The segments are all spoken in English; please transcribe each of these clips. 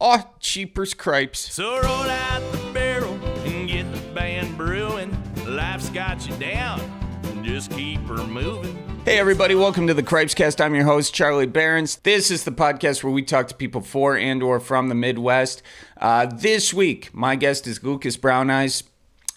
Oh, cheapers cripes. So roll out the barrel and get the band brewing. Life's got you down, just keep her moving. Hey everybody, welcome to the Cripescast. I'm your host Charlie Berens. This is the podcast where we talk to people for and or from the Midwest. Uh, this week, my guest is Lucas Brown Eyes.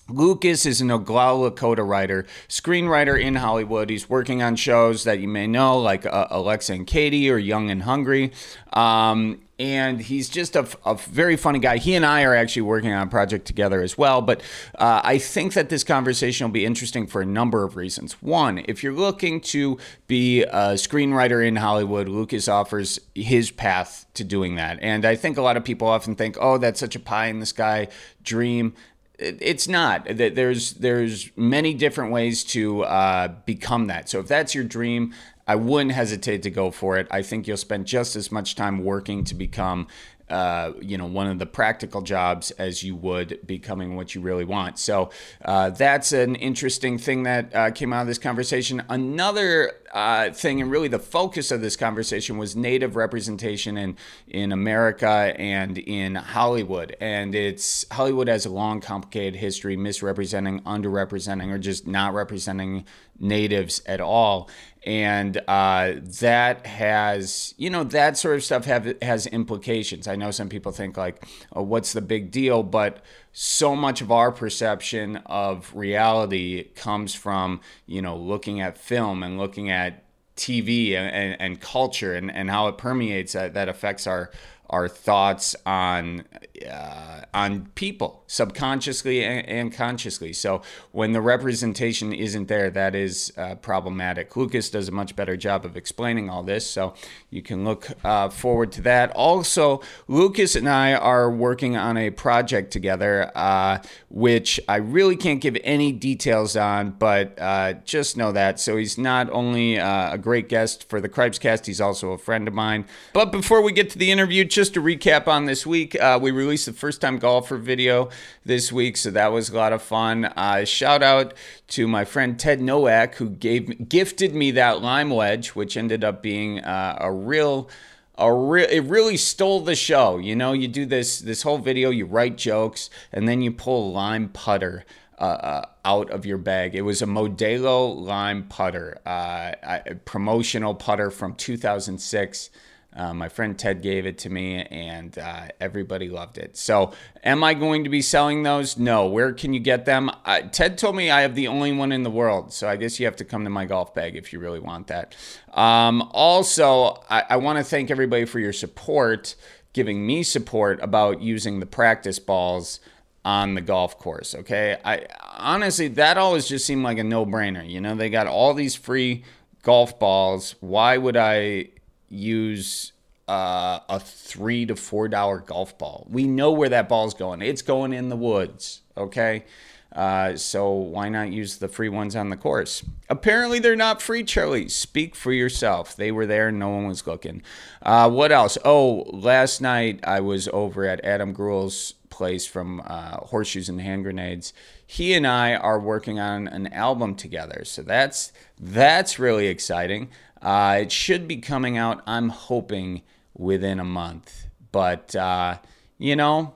Lucas is an Oglala Lakota writer, screenwriter in Hollywood. He's working on shows that you may know, like uh, Alexa and Katie or Young and Hungry. Um, and he's just a, a, very funny guy. He and I are actually working on a project together as well. But uh, I think that this conversation will be interesting for a number of reasons. One, if you're looking to be a screenwriter in Hollywood, Lucas offers his path to doing that. And I think a lot of people often think, oh, that's such a pie in the sky dream it's not there's there's many different ways to uh, become that so if that's your dream i wouldn't hesitate to go for it i think you'll spend just as much time working to become uh, you know one of the practical jobs as you would becoming what you really want. So uh, that's an interesting thing that uh, came out of this conversation. Another uh, thing, and really the focus of this conversation, was Native representation in in America and in Hollywood. And it's Hollywood has a long, complicated history misrepresenting, underrepresenting, or just not representing natives at all and uh, that has you know that sort of stuff have has implications. I know some people think like oh, what's the big deal? But so much of our perception of reality comes from you know looking at film and looking at tv and, and, and culture and, and how it permeates that, that affects our our thoughts on uh, on people subconsciously and, consciously. So when the representation isn't there, that is uh, problematic. Lucas does a much better job of explaining all this, so you can look uh, forward to that. Also, Lucas and I are working on a project together, uh, which I really can't give any details on, but uh, just know that. So he's not only uh, a great guest for the Cripescast, he's also a friend of mine. But before we get to the interview, just to recap on this week, we released the first time golfer video this week, so that was a lot of fun. Uh, shout out to my friend Ted Nowak who gave gifted me that lime wedge, which ended up being uh, a real a re- it really stole the show. You know, you do this this whole video, you write jokes, and then you pull a lime putter. Uh, uh, out of your bag. It was a Modelo lime putter, uh, promotional putter from 2006. Uh, my friend Ted gave it to me, and uh, everybody loved it. So, am I going to be selling those? No. Where can you get them? Uh, Ted told me I have the only one in the world, so I guess you have to come to my golf bag if you really want that. Um, also, I, I want to thank everybody for your support, giving me support about using the practice balls on the golf course. Okay, I honestly that always just seemed like a no-brainer. You know, they got all these free golf balls. Why would I? Use uh, a three to four dollar golf ball. We know where that ball's going. It's going in the woods. Okay. Uh, so why not use the free ones on the course? Apparently they're not free, Charlie. Speak for yourself. They were there. No one was looking. Uh, what else? Oh, last night I was over at Adam Greuel's place from uh, Horseshoes and Hand Grenades. He and I are working on an album together. So that's that's really exciting. Uh, it should be coming out, I'm hoping, within a month. But, uh, you know,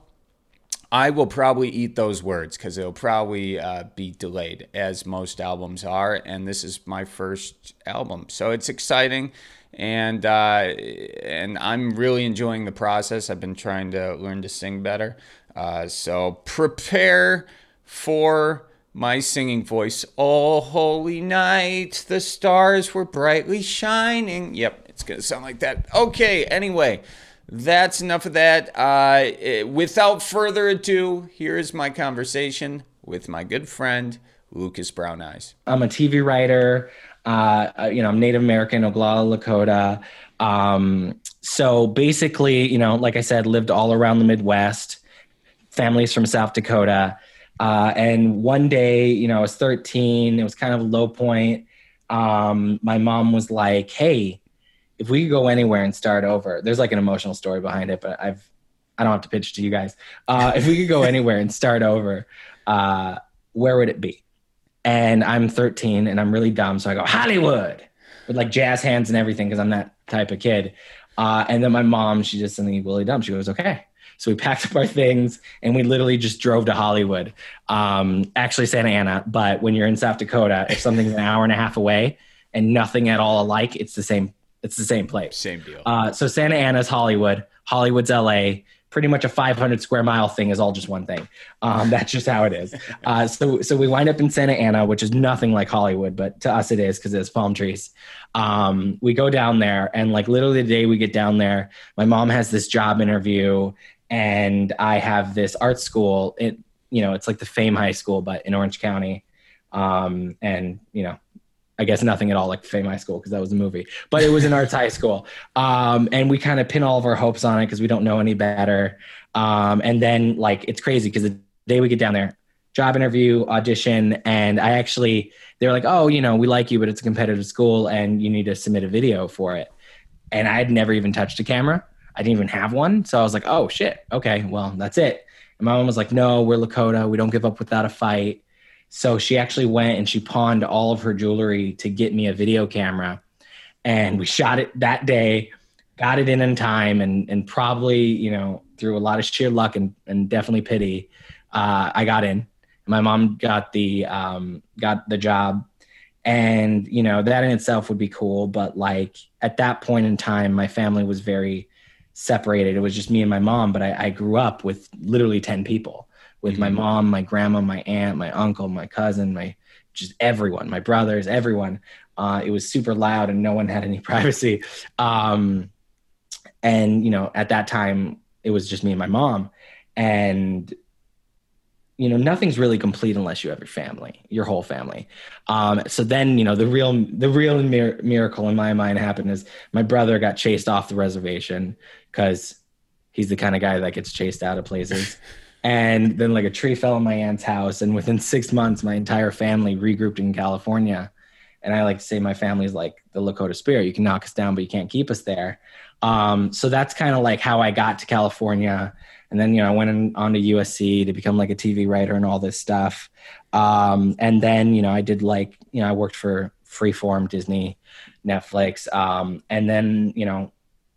I will probably eat those words because it'll probably uh, be delayed, as most albums are. And this is my first album. So it's exciting. And uh, and I'm really enjoying the process. I've been trying to learn to sing better. Uh, so prepare for my singing voice. Oh, holy night, the stars were brightly shining. Yep, it's going to sound like that. Okay, anyway, that's enough of that. Uh, eh, without further ado, here is my conversation with my good friend, Lucas Brown Eyes. I'm a TV writer. Uh, uh, you know, I'm Native American, Oglala Lakota. Um, so basically, you know, like I said, lived all around the Midwest. Families from South Dakota uh, and one day, you know, I was 13. It was kind of a low point. Um, my mom was like, "Hey, if we could go anywhere and start over." There's like an emotional story behind it, but I've I don't have to pitch to you guys. Uh, if we could go anywhere and start over, uh, where would it be? And I'm 13 and I'm really dumb, so I go Hollywood with like jazz hands and everything because I'm that type of kid. Uh, and then my mom, she just suddenly really dumb. She goes, okay. So we packed up our things and we literally just drove to Hollywood, um, actually Santa Ana. But when you're in South Dakota, if something's an hour and a half away and nothing at all alike, it's the same. It's the same place. Same deal. Uh, so Santa Ana's Hollywood, Hollywood's LA. Pretty much a 500 square mile thing is all just one thing. Um, that's just how it is. Uh, so so we wind up in Santa Ana, which is nothing like Hollywood, but to us it is because it's palm trees. Um, we go down there, and like literally the day we get down there, my mom has this job interview, and I have this art school. It you know it's like the Fame High School, but in Orange County. Um, and you know I guess nothing at all like Fame High School because that was a movie, but it was an arts high school. Um, and we kind of pin all of our hopes on it because we don't know any better. Um, and then like it's crazy because the day we get down there, job interview, audition, and I actually they're like, oh, you know, we like you, but it's a competitive school and you need to submit a video for it. And I had never even touched a camera. I didn't even have one, so I was like, oh shit, okay, well that's it. And my mom was like, no, we're Lakota. We don't give up without a fight. So she actually went and she pawned all of her jewelry to get me a video camera. And we shot it that day, got it in in time, and, and probably, you know, through a lot of sheer luck and, and definitely pity, uh, I got in. My mom got the um, got the job, and you know that in itself would be cool. But like at that point in time, my family was very separated. It was just me and my mom. But I, I grew up with literally ten people with mm-hmm. my mom, my grandma, my aunt, my uncle, my cousin, my just everyone, my brothers, everyone. Uh, it was super loud and no one had any privacy. Um, and you know, at that time, it was just me and my mom, and you know, nothing's really complete unless you have your family, your whole family. Um, so then, you know, the real, the real mir- miracle in my mind happened is my brother got chased off the reservation because he's the kind of guy that gets chased out of places. and then like a tree fell on my aunt's house and within six months my entire family regrouped in california. And i like to say my family's like the lakota spirit. You can knock us down but you can't keep us there. Um, so that's kind of like how i got to california. And then you know i went on to usc to become like a tv writer and all this stuff. Um, and then you know i did like you know i worked for freeform disney netflix. Um, and then you know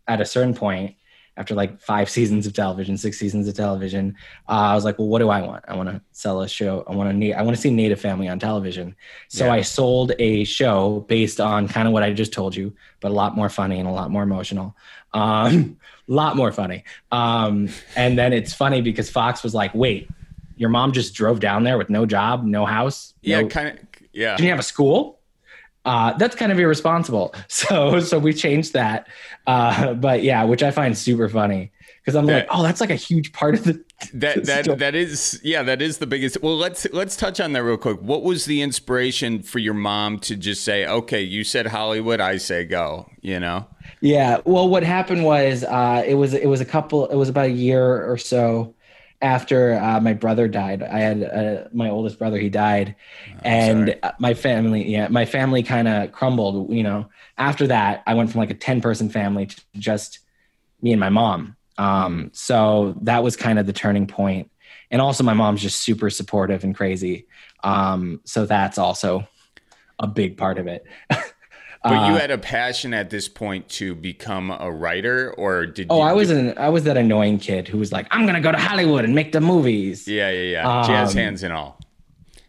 at a certain point after like five seasons of television, six seasons of television, uh, I was like, well, what do I want? I want to sell a show. I want to I want to see Native Family on television. So yeah. I sold a show based on kind of what I just told you, but a lot more funny and a lot more emotional. Um, a lot more funny. Um, and then it's funny because Fox was like, wait, your mom just drove down there with no job, no house. Yeah, no, kind of. Yeah. Didn't you have a school? Uh, that's kind of irresponsible. So so we changed that. Uh, but yeah, which I find super funny because I'm that, like, oh, that's like a huge part of the. That that story. that is yeah, that is the biggest. Well, let's let's touch on that real quick. What was the inspiration for your mom to just say, okay, you said Hollywood, I say go. You know. Yeah. Well, what happened was uh, it was it was a couple. It was about a year or so after uh, my brother died. I had uh, my oldest brother; he died, oh, and sorry. my family, yeah, my family kind of crumbled. You know, after that, I went from like a ten-person family to just me and my mom. Um, so that was kind of the turning point. And also, my mom's just super supportive and crazy. Um, so that's also a big part of it. But uh, you had a passion at this point to become a writer, or did? Oh, you, I was an I was that annoying kid who was like, "I'm gonna go to Hollywood and make the movies." Yeah, yeah, yeah. Um, jazz hands and all.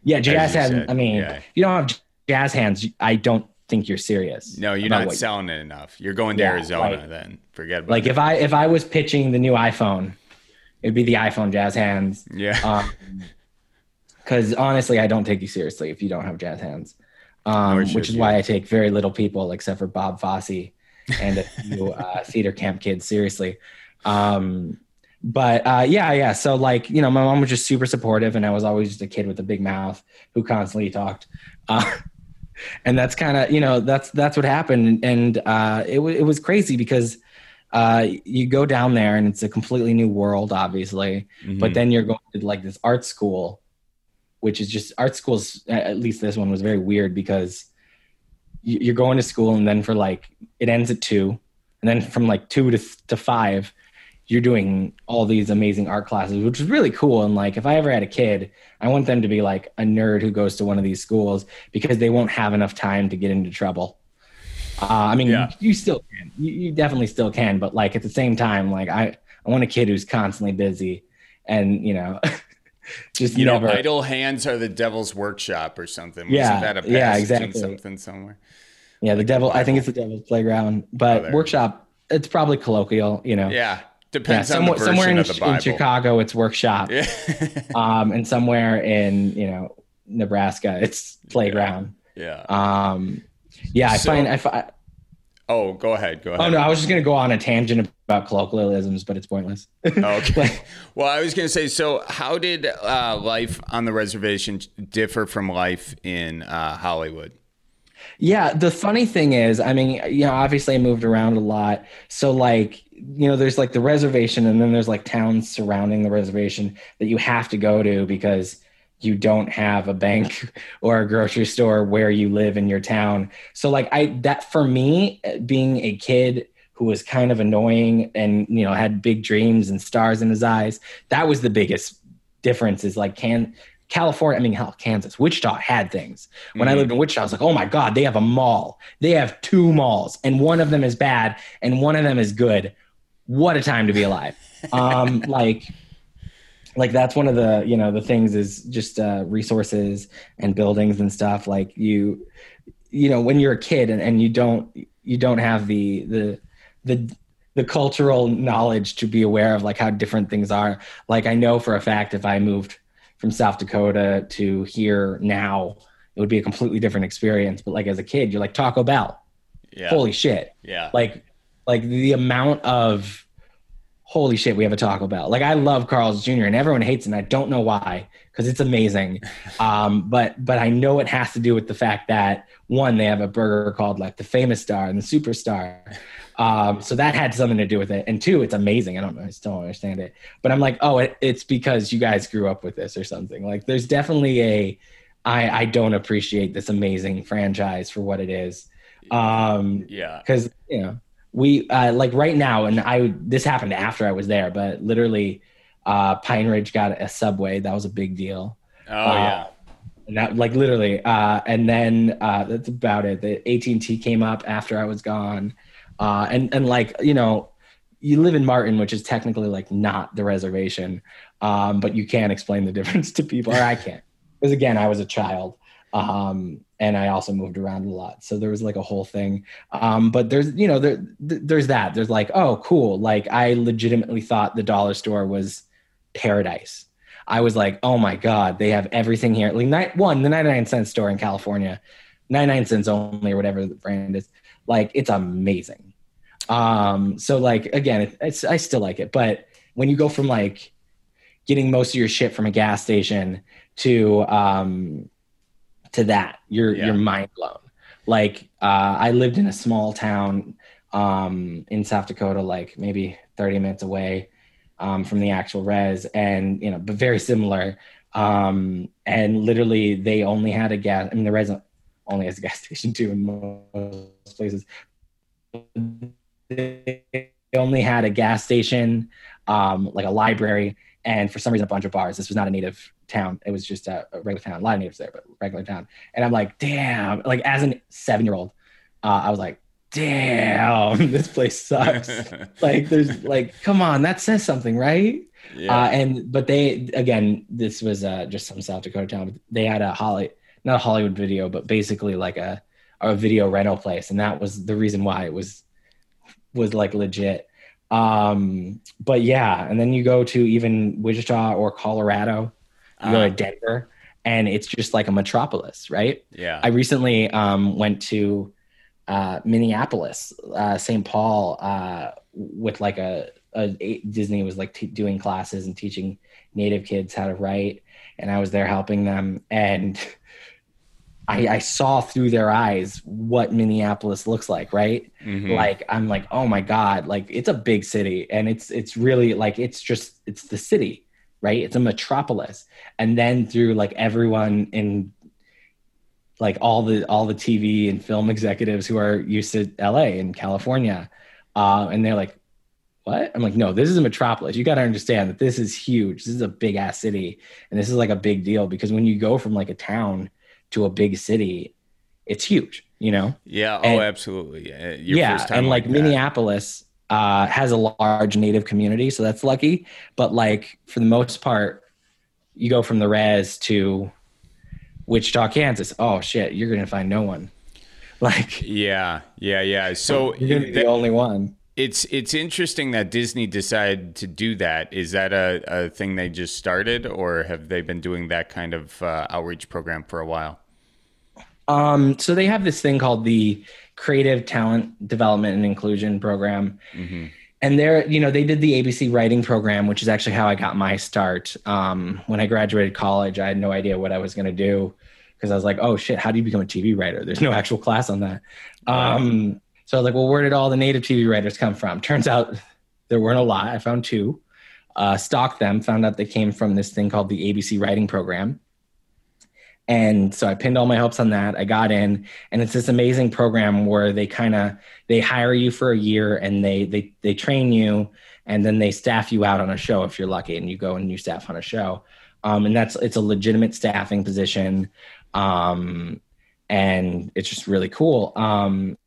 Yeah, jazz hands. I mean, yeah. you don't have jazz hands. I don't think you're serious. No, you're not selling it enough. You're going to yeah, Arizona like, then. Forget about like it. if I if I was pitching the new iPhone, it'd be the iPhone jazz hands. Yeah. Because um, honestly, I don't take you seriously if you don't have jazz hands um, which is you. why I take very little people, except for Bob Fosse and a few uh, theater camp kids, seriously. Um, but uh, yeah, yeah. So like, you know, my mom was just super supportive, and I was always just a kid with a big mouth who constantly talked. Uh, and that's kind of, you know, that's that's what happened, and uh, it was it was crazy because. Uh, you go down there and it's a completely new world, obviously. Mm-hmm. But then you're going to like this art school which is just art schools. At least this one was very weird because you're going to school and then for like it ends at two, and then from like two to to five, you're doing all these amazing art classes, which is really cool. And like, if I ever had a kid, I want them to be like a nerd who goes to one of these schools because they won't have enough time to get into trouble. Uh, I mean, Yeah. you still can. You, you definitely still can, but like at the same time, like I, I want a kid who's constantly busy, and you know, just You never. know, idle hands are the devil's workshop or something. Yeah, Wasn't that a yeah, exactly. something somewhere? yeah, the devil. I think it's the devil's playground, but Oh, workshop. It's probably colloquial. You know. Yeah, Yeah, depends on somewhere, somewhere in, of the Bible. in Chicago, it's workshop. Yeah. um, and somewhere in you know Nebraska, it's playground. yeah. Um, yeah, I So- find I find. Oh, go ahead. Go ahead. Oh no, I was just gonna go on a tangent about colloquialisms, but it's pointless. Okay. well, I was going to say, so how did uh, life on the reservation differ from life in uh, Hollywood? Yeah, the funny thing is, I mean, you know, obviously I moved around a lot. So like, you know, there's like the reservation and then there's like towns surrounding the reservation that you have to go to because you don't have a bank or a grocery store where you live in your town. So like I that for me being a kid who was kind of annoying and you know had big dreams and stars in his eyes, that was the biggest difference is like can California, I mean, hell, Kansas, Wichita had things. When I lived in Wichita, I was like, oh my God, they have a mall. They have two malls, and one of them is bad and one of them is good. What a time to be alive. Um, like, like that's one of the, you know, the things is just uh, resources and buildings and stuff. Like you, you know, when you're a kid and, and you don't, you don't have the, the, the, the cultural knowledge to be aware of like how different things are. Like I know for a fact if I moved from South Dakota to here now, it would be a completely different experience. But like as a kid, you're like Taco Bell. Yeah. Holy shit. yeah. Like like the amount of holy shit, we have a Taco Bell. Like I love Carl's Jr. and everyone hates it, and I don't know why, because it's amazing. Um, but but I know it has to do with the fact that one, they have a burger called like the famous star and the superstar. Um, so that had something to do with it. And two, it's amazing. I don't know, I still don't understand it. But I'm like, oh, it, it's because you guys grew up with this or something. Like there's definitely a I, I don't appreciate this amazing franchise for what it is. Um, yeah. because you know we uh, like right now and i this happened after i was there but literally uh, pine ridge got a subway. That was a big deal. Oh, yeah. and that like literally uh, and then uh, that's about it. The at&t came up after i was gone. Uh, and and like you know you live in martin which is technically like not the reservation um, but you can't explain the difference to people or i can't. Because again i was a child um, and I also moved around a lot. So there was like a whole thing. Um, but there's, you know, there, th- there's that. There's like, oh, cool. Like I legitimately thought the dollar store was paradise. I was like, oh my god, they have everything here. Like night one, the 99 cent store in California, 99 cents only or whatever the brand is. Like it's amazing. Um, so like again, it, it's, I still like it, but when you go from like getting most of your shit from a gas station to um, to that, you're Yeah. you're mind blown. Like uh, I lived in a small town um, in South Dakota, like maybe 30 minutes away um, from the actual res, and you know, but very similar. Um, and literally, they only had a gas. I mean, the res only has a gas station too in most places. They only had a gas station, um, like a library, and for some reason, a bunch of bars. This was not a native town; it was just a, a regular town. A lot of natives there, but regular town. And I'm like, damn! Like as a seven year old, uh, I was like, damn, this place sucks. like, there's like, come on, that says something, right? yeah. Uh, and but they again, this was uh, just some South Dakota town. But they had a Holly, not a Hollywood video, but basically like a a video rental place, and that was the reason why it was was like legit. Um, but yeah, and then you go to even Wichita or Colorado, you go to Denver, and it's just like a metropolis, right? yeah. I recently um, went to uh, Minneapolis, uh, St. Paul, uh, with like a, a, Disney was like t- doing classes and teaching native kids how to write, and I was there helping them, and I, I saw through their eyes what Minneapolis looks like, right? Mhm. Like I'm like, oh my god, like it's a big city, and it's it's really like it's just it's the city, right? It's a metropolis, and then through like everyone in like all the all the TV and film executives who are used to LA and California, uh, and they're like, "What?" I'm like, "No, this is a metropolis. You got to understand that this is huge. This is a big ass city, and this is like a big deal because when you go from like a town to a big city, it's huge. you know? Yeah. Oh, absolutely. Uh, your yeah. first time And like, that. Minneapolis uh, has a large native community, so that's lucky. But like for the most part, you go from the res to Wichita, Kansas. Oh shit, you're gonna find no one. Like Yeah, yeah, yeah. So you're gonna be that- the only one. it's it's interesting that Disney decided to do that. Is that a, a thing they just started, or have they been doing that kind of uh, outreach program for a while? Um, so they have this thing called the Creative Talent Development and Inclusion Program. And they're, you know, they did the ABC writing program, which is actually how I got my start. Um, when I graduated college, I had no idea what I was going to do because I was like, oh shit, how do you become a TV writer? There's no actual class on that. Um, so I was like, well, where did all the native TV writers come from? Turns out there weren't a lot. I found two, uh, stalked them, found out they came from this thing called the ABC writing program. And so I pinned all my hopes on that. I got in, and it's this amazing program where they kind of they hire you for a year and they they they train you, and then they staff you out on a show if you're lucky, and you go and you staff on a show. Um, and that's it's a legitimate staffing position, um, and it's just really cool. Um,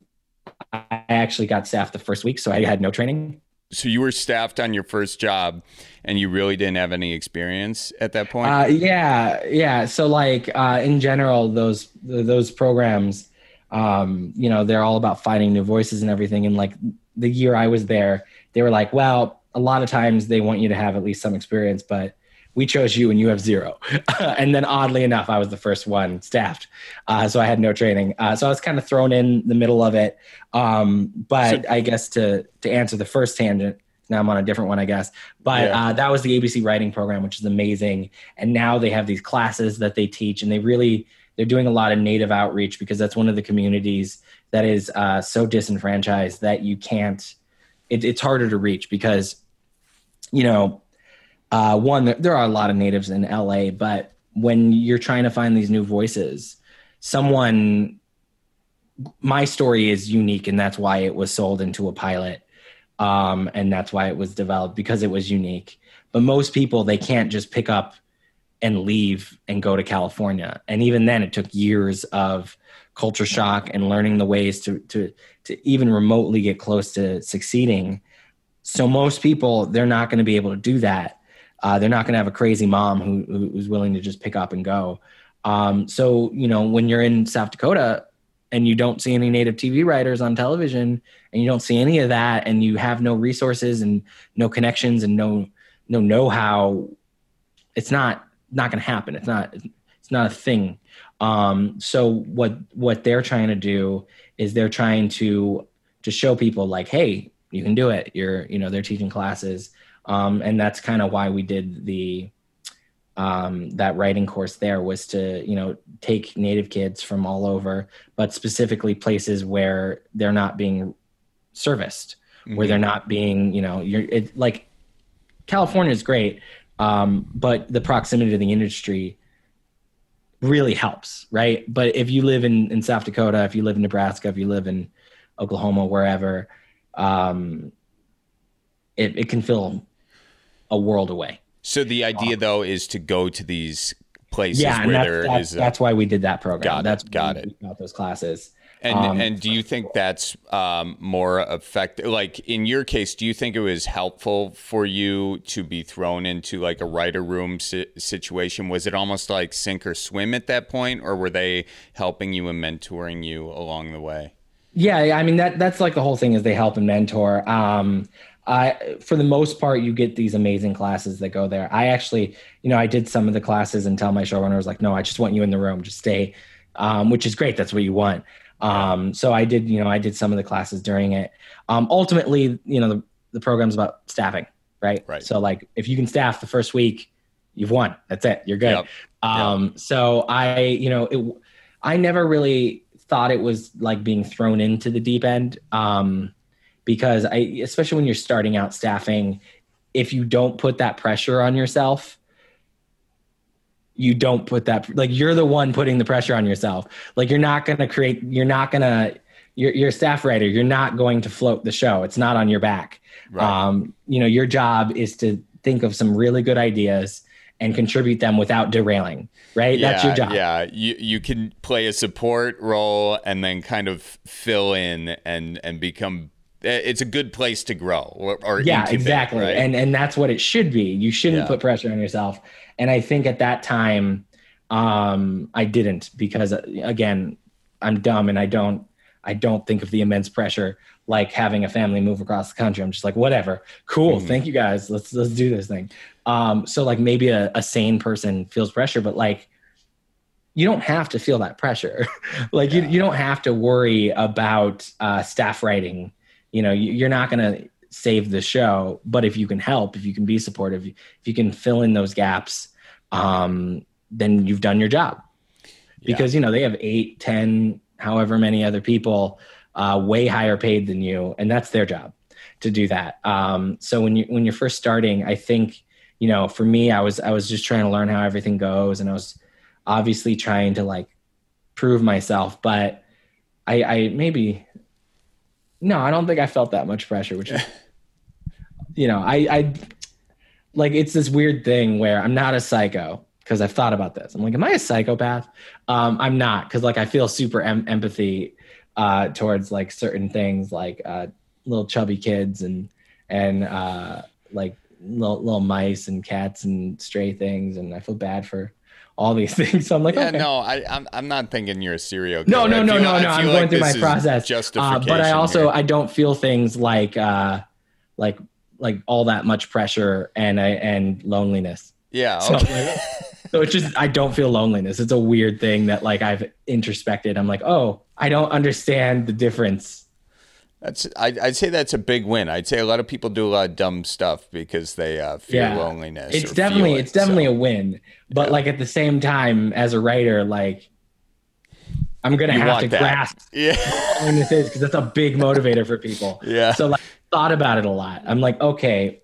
I actually got staffed the first week, so I had no training. So you were staffed on your first job, and you really didn't have any experience at that point. Uh, yeah, yeah. So like uh, in general, those those programs, um, you know, they're all about finding new voices and everything. And like the year I was there, they were like, well, a lot of times they want you to have at least some experience, but we chose you and you have zero. and then oddly enough, I was the first one staffed, uh, so I had no training. Uh, so I was kind of thrown in the middle of it. Um, but I guess to to answer the first tangent, now I'm on a different one, I guess. But Yeah. uh, that was the ABC writing program, which is amazing. And now they have these classes that they teach, and they really they're doing a lot of native outreach because that's one of the communities that is uh, so disenfranchised that you can't. It, it's harder to reach because, you know, uh, one there, there are a lot of natives in LA, but when you're trying to find these new voices, someone. My story is unique, and that's why it was sold into a pilot um, and that's why it was developed because it was unique. But most people they can't just pick up and leave and go to California, and even then, it took years of culture shock and learning the ways to to to even remotely get close to succeeding. So most people they're not going to be able to do that. Uh, they're not going to have a crazy mom who, who- who's willing to just pick up and go. Um, so you know when you're in South Dakota and you don't see any native TV writers on television and you don't see any of that and you have no resources and no connections and no no know-how it's not not going to happen. It's not it's not a thing. Um so what what they're trying to do is they're trying to to show people like hey you can do it. You're you know they're teaching classes um and that's kind of why we did the um, that writing course there was to you know take native kids from all over but specifically places where they're not being serviced where they're not being you know you're it, like california is great um, but the proximity to the industry really helps right? But if you live in in south dakota if you live in nebraska if you live in oklahoma wherever um, it, it can feel a world away so the idea, though, is to go to these places yeah, where that's, there that's, is. a- that's why we did that program. Got it, that's got it. Got those classes. And Um, and do you think that's um, more effective? Like in your case, do you think it was helpful for you to be thrown into like a writer room si- situation? Was it almost like sink or swim at that point, or were they helping you and mentoring you along the way? Yeah, yeah, I mean that that's like the whole thing is they help and mentor. Um, I for the most part you get these amazing classes that go there. I actually, you know, I did some of the classes and tell my showrunner was like, no, I just want you in the room, just stay, um, which is great. That's what you want. Um, so I did, you know, I did some of the classes during it. Um, ultimately, you know, the, the program's about staffing, right? Right. So like if you can staff the first week, you've won. That's it. You're good. Yep. Um, so I, you know, it, I never really thought it was like being thrown into the deep end. Um, because I, especially when you're starting out staffing, if you don't put that pressure on yourself, you don't put that, like you're the one putting the pressure on yourself. Like you're not going to create, you're not going to, you're, you're a staff writer. You're not going to float the show. It's not on your back. Right. Um, you know, your job is to think of some really good ideas and contribute them without derailing. Right, yeah, that's your job. Yeah, you you can play a support role and then kind of fill in and and become. It's a good place to grow or, or yeah, incubate, exactly, right? and and that's what it should be. You shouldn't Yeah. put pressure on yourself. And I think at that time, um, I didn't because uh, again, I'm dumb and I don't I don't think of the immense pressure like having a family move across the country. I'm just like, whatever, cool, Mhm. thank you guys, let's let's do this thing. Um, so like maybe a, a sane person feels pressure, but like you don't have to feel that pressure. like you, you don't have to worry about uh, staff writing. You know, you, you're not gonna save the show, but if you can help, if you can be supportive, if you can fill in those gaps, um, then you've done your job. Because you know they have eight, ten, however many other people uh, way higher paid than you, and that's their job to do that. Um, so when you when you're first starting, I think you know for me, I was I was just trying to learn how everything goes, and I was obviously trying to like prove myself, but I, I maybe no, I don't think I felt that much pressure, which is you know I I like it's this weird thing where I'm not a psycho because I've thought about this. I'm like, am I a psychopath? Um, I'm not because like I feel super em- empathy uh, towards like certain things like uh, little chubby kids and and uh, like little, little mice and cats and stray things, and I feel bad for all these things. So I'm like, Yeah, okay. no, I, I'm I'm not thinking you're a serial. No, killer. no, I no, feel- no, no. I'm feel going through my process. Uh, but I also here. I don't feel things like uh, like like all that much pressure and I and loneliness. yeah. Okay. like, so it's just I don't feel loneliness. It's a weird thing that like I've introspected. I'm like, oh, I don't understand the difference. That's I'd, I'd say that's a big win. I'd say a lot of people do a lot of dumb stuff because they uh, fear Yeah. loneliness. It's definitely it, it's definitely so. a win. But like at the same time, as a writer, like I'm gonna You have to that. grasp yeah. what loneliness is because that's a big motivator for people. Yeah. So like thought about it a lot. I'm like, okay,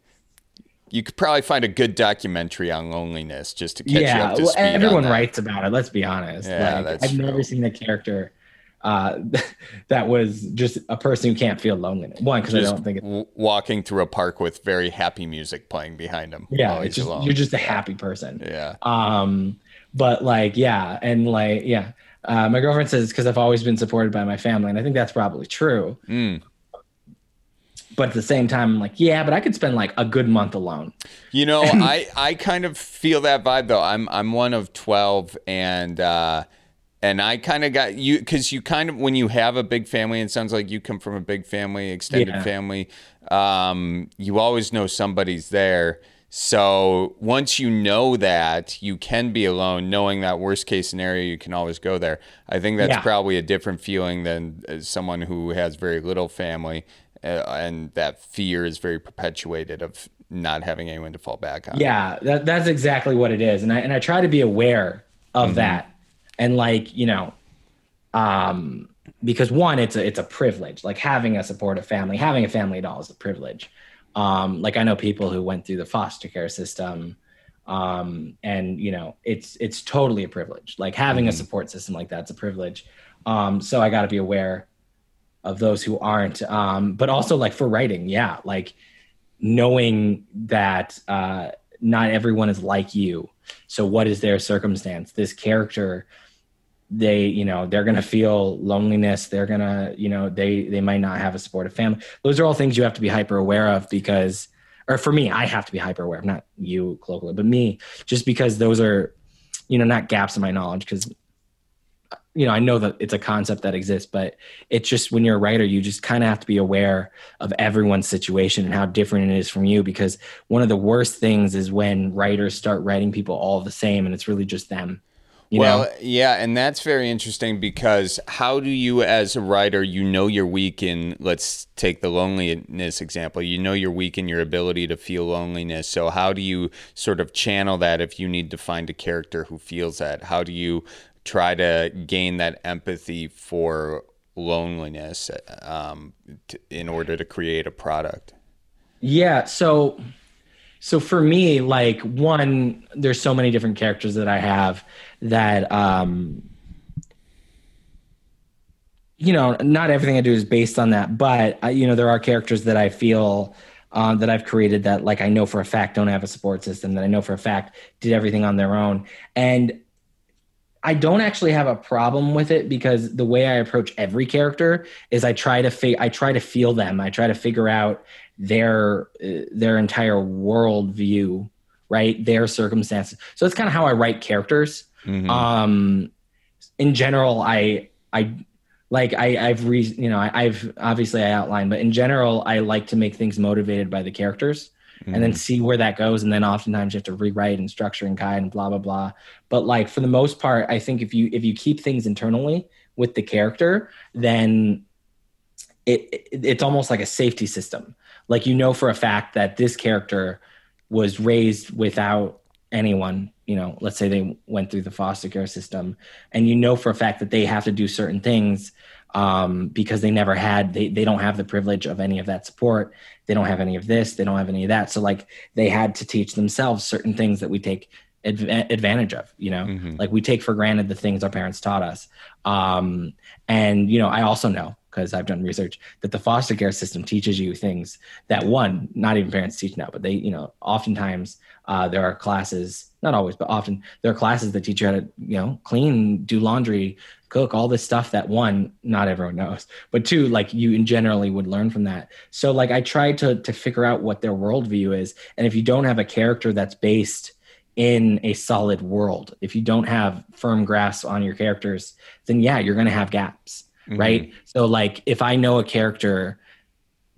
You could probably find a good documentary on loneliness just to catch you yeah. up to Well, everyone writes about it. Let's be honest. Yeah, like, that's I've never seen a character uh, that was just a person who can't feel loneliness. One, because I don't think it's walking through a park with very happy music playing behind him. yeah. Just you're just a happy person. yeah. Um, but like, yeah, and like, yeah. Uh, my girlfriend says because I've always been supported by my family, and I think that's probably true. Mm. But at the same time, I'm like, yeah, but I could spend like a good month alone. You know, I I kind of feel that vibe though. I'm I'm one of twelve, and uh, and I kind of got you because you kind of when you have a big family, it sounds like you come from a big family, extended Yeah. family. Um, you always know somebody's there. So once you know that you can be alone, knowing that worst case scenario, you can always go there. I think that's Yeah. probably a different feeling than uh, someone who has very little family, uh, and that fear is very perpetuated of not having anyone to fall back on. Yeah, that, that's exactly what it is, and I and I try to be aware of Mm-hmm. that, and like you know, um, because one, it's a it's a privilege. Like having a supportive family, having a family at all is a privilege. Um, like I know people who went through the foster care system, um, and you know, it's it's totally a privilege. Like having a support system like that's a privilege. Um, so I got to be aware of those who aren't. Um, but also like for writing, yeah, like knowing that uh, not everyone is like you. So what is their circumstance? This character, they, you know, they're gonna feel loneliness. They're gonna, you know, they they might not have a supportive family. Those are all things you have to be hyper aware of because, or for me, I have to be hyper aware. Not you, colloquially, but me, just because those are, you know, not gaps in my knowledge because you know, I know that it's a concept that exists, but it's just when you're a writer, you just kind of have to be aware of everyone's situation and how different it is from you. Because one of the worst things is when writers start writing people all the same and it's really just them. You well, know? yeah, and that's very interesting because how do you, as a writer, you know you're weak in, let's take the loneliness example, you know you're weak in your ability to feel loneliness. So, how do you sort of channel that if you need to find a character who feels that? How do you try to gain that empathy for loneliness um, t- in order to create a product? Yeah. So, so for me, like one, there's so many different characters that I have that, um, you know, not everything I do is based on that, but I, you know, there are characters that I feel uh, that I've created that like I know for a fact don't have a support system that I know for a fact did everything on their own. And I don't actually have a problem with it because the way I approach every character is I try to fi- I try to feel them. I try to figure out their uh, their entire worldview, right? Their circumstances. So that's kind of how I write characters. Mm-hmm. Um, in general, I I like I, I've re, you know I, I've obviously I outline, but in general, I like to make things motivated by the characters mm-hmm. and then mm. see where that goes. And then oftentimes you have to rewrite and structure and guide and blah blah blah. But like for the most part, I think if you if you keep things internally with the character, then it, it it's almost like a safety system. Like you know for a fact that this character was raised without anyone you know let's say they went through the foster care system and you know for a fact that they have to do certain things um, because they never had they, they don't have the privilege of any of that support. They don't have any of this. They don't have any of that. So like they had to teach themselves certain things that we take adv- advantage of you know? Mm-hmm. like we take for granted the things our parents taught us. Um, and you know i also know because i've done research that the foster care system teaches you things that one not even parents teach now but they you know oftentimes uh, there are classes not always but often there are classes that teach you how to you know clean do laundry cook all this stuff that one not everyone knows but two like you in generally would learn from that. So like i tried to to figure out what their worldview is and if you don't have a character that's based in a solid world if you don't have firm grasp on your characters then yeah you're going to have gaps mm-hmm. right so like if i know a character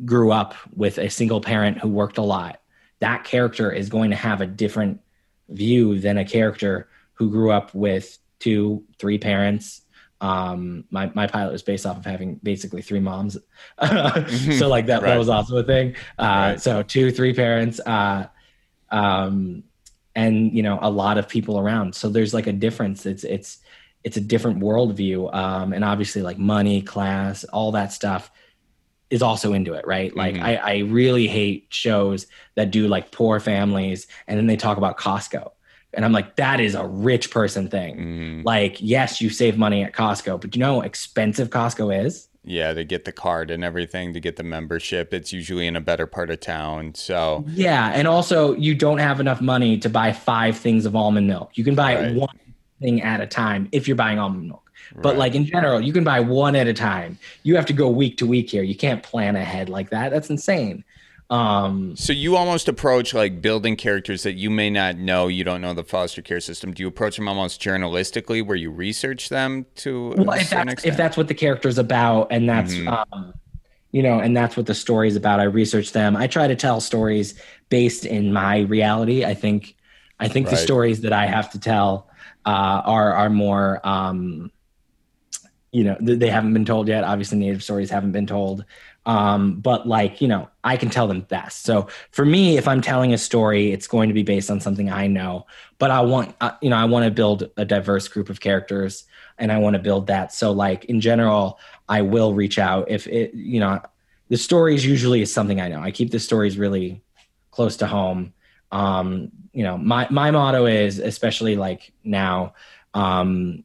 grew up with a single parent who worked a lot that character is going to have a different view than a character who grew up with two three parents um, my, my pilot was based off of having basically three moms. so like that, right. that was also a thing. Uh, right. so two, three parents, uh, um, and you know, a lot of people around. So there's like a difference. It's, it's, it's a different worldview. Um, and obviously like money, class, all that stuff is also into it, right? Like mm-hmm. I, I really hate shows that do like poor families and then they talk about Costco and I'm like, that is a rich person thing. Mm. Like, yes, you save money at Costco, but you know how expensive Costco is? Yeah, to get the card and everything, to get the membership, it's usually in a better part of town. So, yeah. And also, you don't have enough money to buy five things of almond milk. You can buy right. one thing at a time if you're buying almond milk. But like in general, you can buy one at a time. You have to go week to week here. You can't plan ahead like that. That's insane. Um, so you almost approach like building characters that you may not know. You don't know the foster care system. Do you approach them almost journalistically, where you research them to? Well, if that's, if that's what the character's about, and that's mm-hmm. um, you know, and that's what the story's about, I research them. I try to tell stories based in my reality. I think, I think right. the stories that I have to tell uh, are are more. Um, you know, they haven't been told yet. Obviously, native stories haven't been told. Um, but like, you know, I can tell them best. So for me, if I'm telling a story, it's going to be based on something I know, but I want, uh, you know, I want to build a diverse group of characters and I want to build that. So like in general, I will reach out if it, you know, the stories usually is something I know. I keep the stories really close to home. Um, you know, my, my motto is, especially like now, um,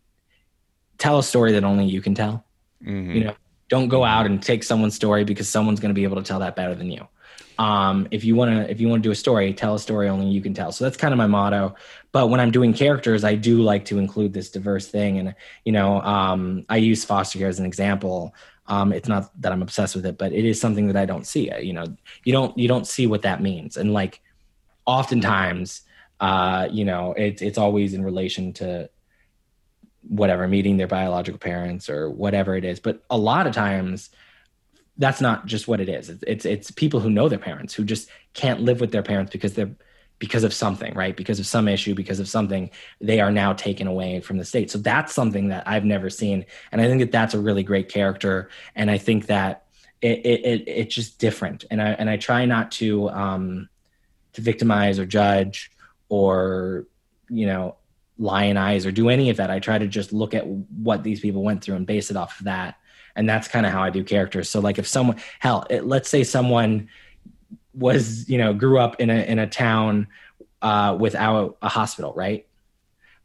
tell a story that only you can tell. Mm-hmm. You know, don't go out and take someone's story because someone's going to be able to tell that better than you. Um, if you want to, if you want to do a story, tell a story only you can tell. So that's kind of my motto. But when I'm doing characters, I do like to include this diverse thing. And you know, um, I use foster care as an example. Um, it's not that I'm obsessed with it, but it is something that I don't see. You know, you don't you don't see what that means. And like, oftentimes, uh, you know, it's it's always in relation to whatever meeting their biological parents or whatever it is. But a lot of times that's not just what it is. It's, it's it's, people who know their parents who just can't live with their parents because they're because of something right? Because of some issue because of something they are now taken away from the state. So that's something that i've never seen. And i think that that's a really great character. And i think that it, it, it it's just different. And i and i try not to um to victimize or judge or you know lionize or do any of that. I try to just look at what these people went through and base it off of that. And that's kind of how I do characters. So like if someone, hell, it, let's say someone was, you know, grew up in a, in a town uh, without a hospital, right?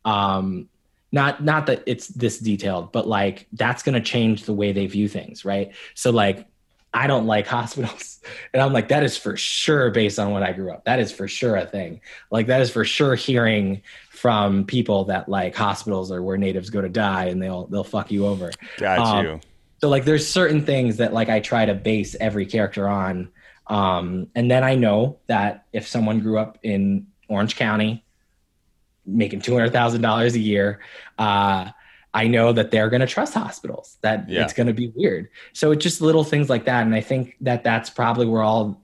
Um, not, not that it's this detailed, but like that's going to change the way they view things. Right. So like I don't like hospitals. And I'm like, that is for sure based on when I grew up. That is for sure a thing. Like that is for sure hearing from people that like hospitals are where natives go to die and they'll they'll fuck you over. Got Um, you. So like there's certain things that like I try to base every character on. Um, and then I know that if someone grew up in Orange County making two hundred thousand dollars a year, uh, I know that they're going to trust hospitals. That Yeah. it's going to be weird. So it's just little things like that, and I think that that's probably where all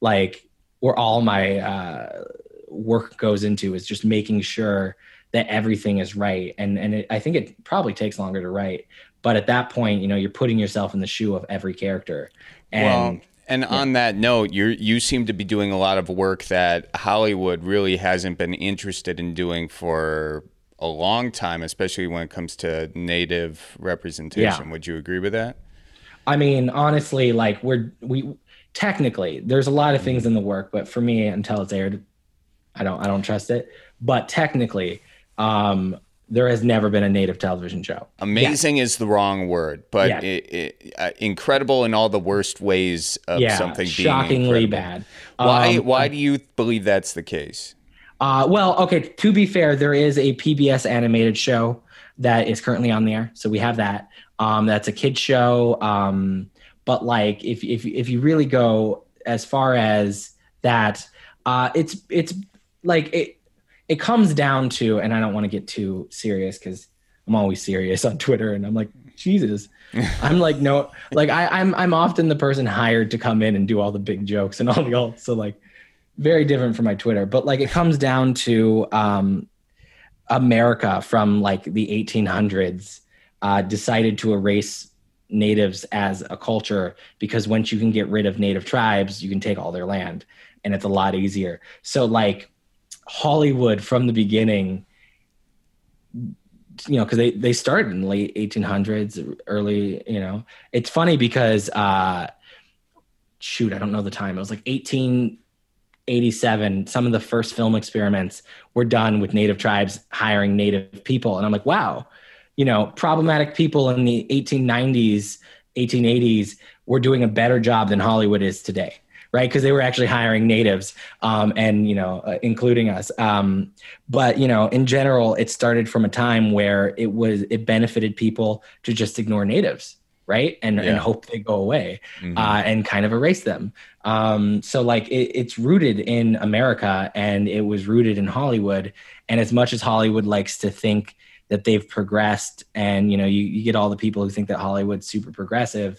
like where all my uh, work goes into is just making sure that everything is right. And and it, I think it probably takes longer to write, but at that point, you know, you're putting yourself in the shoe of every character. And well, and on that note, you you seem to be doing a lot of work that Hollywood really hasn't been interested in doing for a long time, especially when it comes to native representation. Yeah. Would you agree with that? I mean, honestly, like we're we technically there's a lot of things in the work, but for me, until it's aired, I don't I don't trust it. But technically, um, there has never been a native television show. Amazing is the wrong word, but Yeah. it, it, uh, incredible in all the worst ways of Yeah, something being shockingly bad. Why Um, why do you believe that's the case? Uh, well, okay. To be fair, there is a PBS animated show that is currently on the air, so we have that. Um, that's a kid show. Um, but like, if if if you really go as far as that, uh, it's it's like it it comes down to, and I don't want to get too serious because I'm always serious on Twitter, and I'm like, Jesus. I'm like no, like I, I'm I'm often the person hired to come in and do all the big jokes and all the all. So like, very different from my Twitter, but like it comes down to um, America from like the 1800s uh, decided to erase natives as a culture because once you can get rid of native tribes, you can take all their land, and it's a lot easier. So like Hollywood from the beginning, you know, because they they started in the late 1800s, early, you know, it's funny because uh, shoot, I don't know the time. It was like 18. 87 some of the first film experiments were done with native tribes hiring native people. And i'm like wow you know problematic people in the 1890s 1880s were doing a better job than hollywood is today right? Because they were actually hiring natives um, and you know uh, including us. Um, but you know in general it started from a time where it was it benefited people to just ignore natives right and, Yeah. and hope they go away Mhm. uh, and kind of erase them um, so like it, it's rooted in America and it was rooted in Hollywood. And as much as Hollywood likes to think that they've progressed, and you know, you, you get all the people who think that Hollywood's super progressive.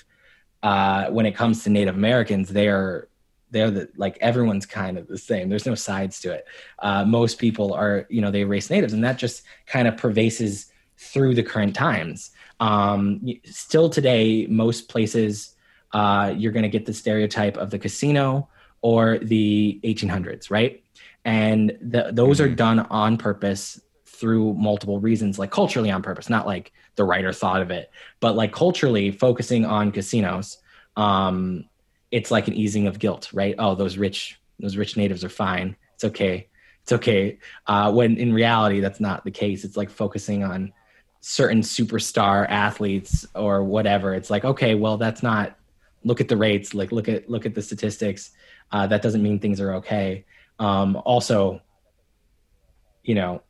Uh, when it comes to Native Americans, they are they're the like everyone's kind of the same. There's no sides to it. Uh, most people are you know they erase natives, and that just kind of pervases through the current times. Um, still today, most places uh, you're going to get the stereotype of the casino or the 1800s, right? And the, those are Mhm. done on purpose through multiple reasons, like culturally on purpose, not like the writer thought of it, but like culturally focusing on casinos. Um, it's like an easing of guilt, right? Oh, those rich, those rich natives are fine. It's okay. It's okay. Uh, when in reality, that's not the case. It's like focusing on certain superstar athletes or whatever. It's like, okay, well, that's not look at the rates like look at look at the statistics uh, that doesn't mean things are okay. Um, also you know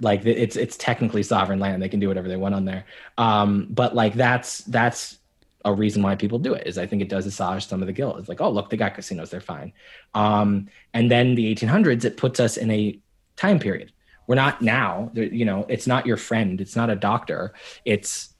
like it's it's technically sovereign land they can do whatever they want on there. Um, but like that's that's a reason why people do it is i think it does assuage some of the guilt. It's like oh look they got casinos they're fine. Um, and then the 1800s it puts us in a time period we're not now you know it's not your friend it's not a doctor it's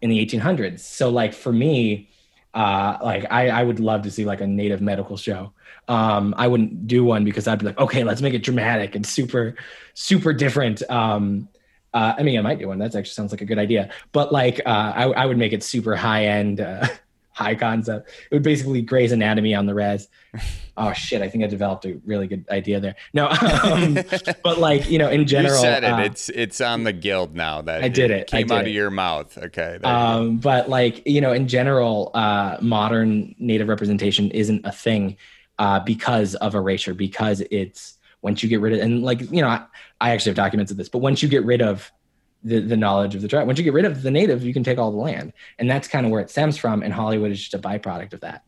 in the 1800s so like for me uh, like I, I would love to see like a native medical show. Um, I wouldn't do one because I'd be like, okay, let's make it dramatic and super, super different. Um, uh, I mean, I might do one. That actually sounds like a good idea. But like, uh, I, I would make it super high end, uh, high concept. It would basically Grey's Anatomy on the res. Oh shit! I think I developed a really good idea there. No, um, but like you know, in general, you said it. uh, it's it's on the guild now. That I did it. I Came did out it. of your mouth. Okay. um, but like you know in general uh, modern native representation isn't a thing uh, because of erasure because it's once you get rid of and like you know I, I actually have documents of this but once you get rid of the, the knowledge of the tribe. Once you get rid of the native, you can take all the land, and that's kind of where it stems from. And Hollywood is just a byproduct of that.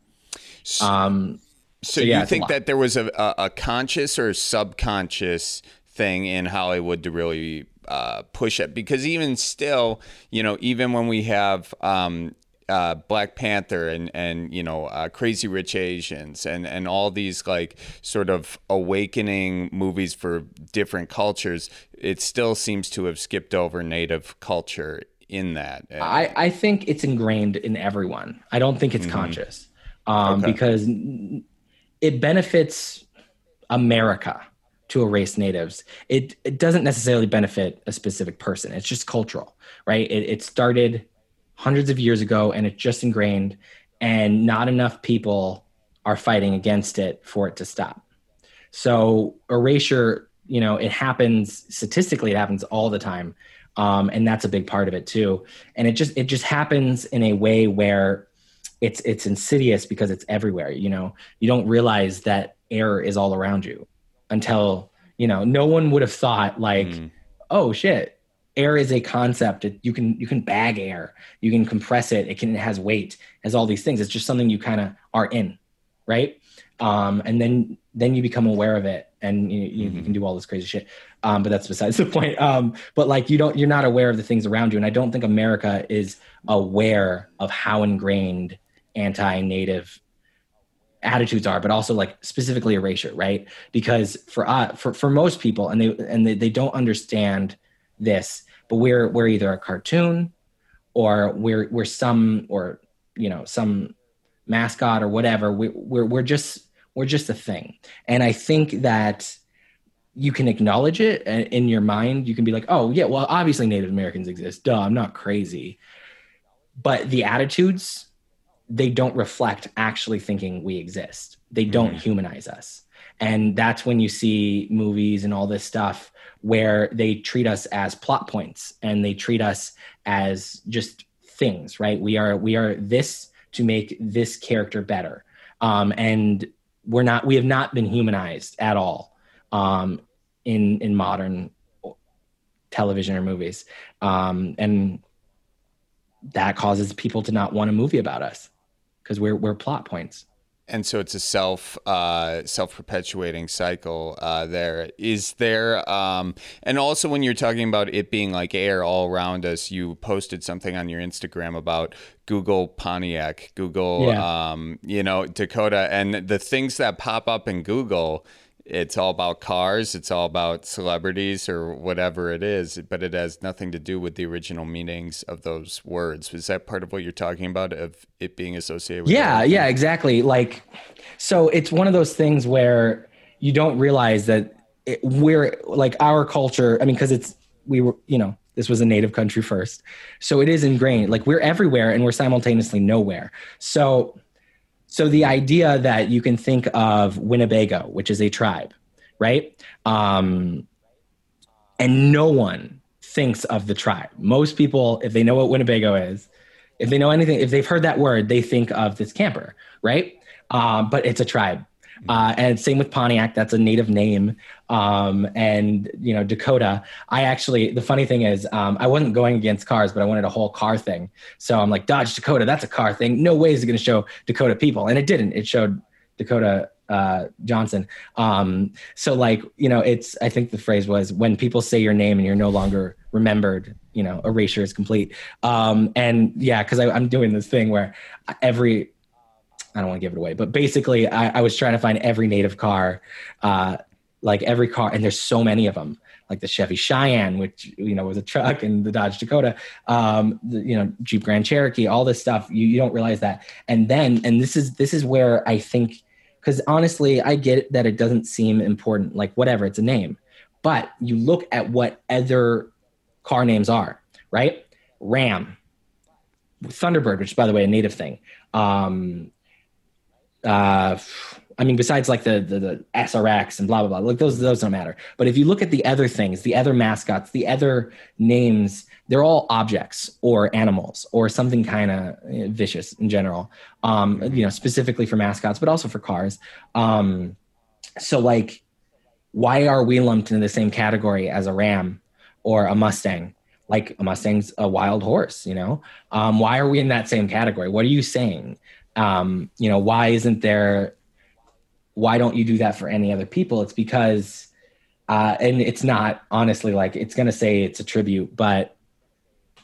Um, So, So, yeah, you think that there was a, a, a conscious or subconscious thing in Hollywood to really uh, push it? Because even still, you know, even when we have um, uh, Black Panther and and you know uh, Crazy Rich Asians and and all these like sort of awakening movies for different cultures, it still seems to have skipped over Native culture in that. I, I think it's ingrained in everyone. I don't think it's conscious um, Okay. because it benefits America to erase natives. It, it doesn't necessarily benefit a specific person. It's just cultural, right? It, it started hundreds of years ago and it's just ingrained, and not enough people are fighting against it for it to stop. So erasure, you know, it happens statistically. It happens all the time, um, and that's a big part of it too. And it just it just happens in a way where it's it's insidious because it's everywhere. You know, you don't realize that error is all around you until you know. No one would have thought like, oh shit, air is a concept. It, you can you can bag air, you can compress it. It can it has weight, it has all these things. It's just something you kind of are in, right? Um, and then then you become aware of it, and you, you, you can do all this crazy shit. Um, but that's besides the point. Um, but like you don't you're not aware of the things around you, and I don't think America is aware of how ingrained anti-native attitudes are, but also like specifically erasure, right? Because for uh, for for most people, and they and they, they don't understand this, but we're we're either a cartoon or we're we're some or you know some mascot or whatever. We, we're we're just we're just a thing, and I think that you can acknowledge it uh, in your mind. You can be like, oh yeah, well obviously Native Americans exist. Duh, I'm not crazy. But the attitudes they don't reflect actually thinking we exist. They don't humanize us. And that's when you see movies and all this stuff where they treat us as plot points and they treat us as just things, right? We are we are this to make this character better. Um, and we're not we have not been humanized at all um, in in modern television or movies. Um, and that causes people to not want a movie about us because we're we're plot points. And so it's a self uh, self perpetuating cycle uh, there is there um, and also when you're talking about it being like air all around us you posted something on your instagram about google pontiac google Yeah. um, you know dakota and the things that pop up in google it's all about cars it's all about celebrities or whatever it is but it has nothing to do with the original meanings of those words is that part of what you're talking about of it being associated with Yeah, yeah, exactly. Like, so it's one of those things where you don't realize that it, we're like our culture. I mean, because it's we were, you know, this was a native country first, so it is ingrained. Like we're everywhere and we're simultaneously nowhere. So, so the idea that you can think of Winnebago, which is a tribe, right? Um, and no one thinks of the tribe. Most people, if they know what Winnebago is, if they know anything, if they've heard that word, they think of this camper, right? Um, but it's a tribe. Uh, and same with Pontiac, that's a native name. Um, and you know, Dakota. I actually, the funny thing is, um, I wasn't going against cars, but I wanted a whole car thing. So I'm like, Dodge Dakota, that's a car thing. No way is it going to show Dakota people, and it didn't. It showed Dakota uh, Johnson. Um, so like, you know, it's, I think the phrase was when people say your name and you're no longer remembered, you know, erasure is complete. Um, and yeah, cause I, I'm doing this thing where every, I don't want to give it away, but basically I, I was trying to find every native car, uh, like every car, and there's so many of them, like the Chevy Cheyenne, which you know was a truck, and the Dodge Dakota, um, the, you know Jeep Grand Cherokee, all this stuff. You, you don't realize that, and then and this is this is where I think, because honestly, I get that it doesn't seem important, like whatever, it's a name, but you look at what other car names are, right? Ram, Thunderbird, which by the way a native thing. Um, uh, I mean, besides like the, the the SRX and blah blah blah, like those those don't matter. But if you look at the other things, the other mascots, the other names, they're all objects or animals or something kind of vicious in general. Um, you know, specifically for mascots, but also for cars. Um, so like, why are we lumped into the same category as a Ram or a Mustang like a Mustang's a wild horse, you know? Um, why are we in that same category? What are you saying? Um, you know, why isn't there, why don't you do that for any other people? It's because, uh, and it's not honestly like it's going to say it's a tribute, but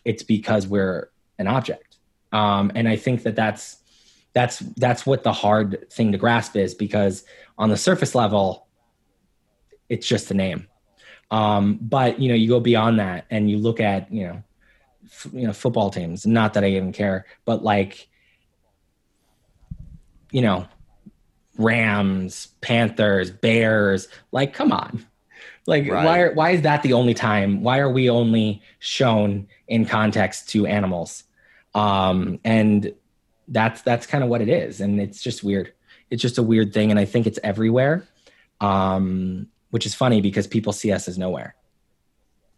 it's because we're an object. Um, and I think that that's, that's, that's what the hard thing to grasp is because on the surface level, it's just a name um, but you know, you go beyond that and you look at you know, f- you know, football teams. Not that I even care, but like, you know, Rams, Panthers, Bears. Like, come on. Like, right. why? Are, why is that the only time? Why are we only shown in context to animals? Um, and that's that's kind of what it is, and it's just weird. It's just a weird thing, and I think it's everywhere. Um, which is funny because people see us as nowhere.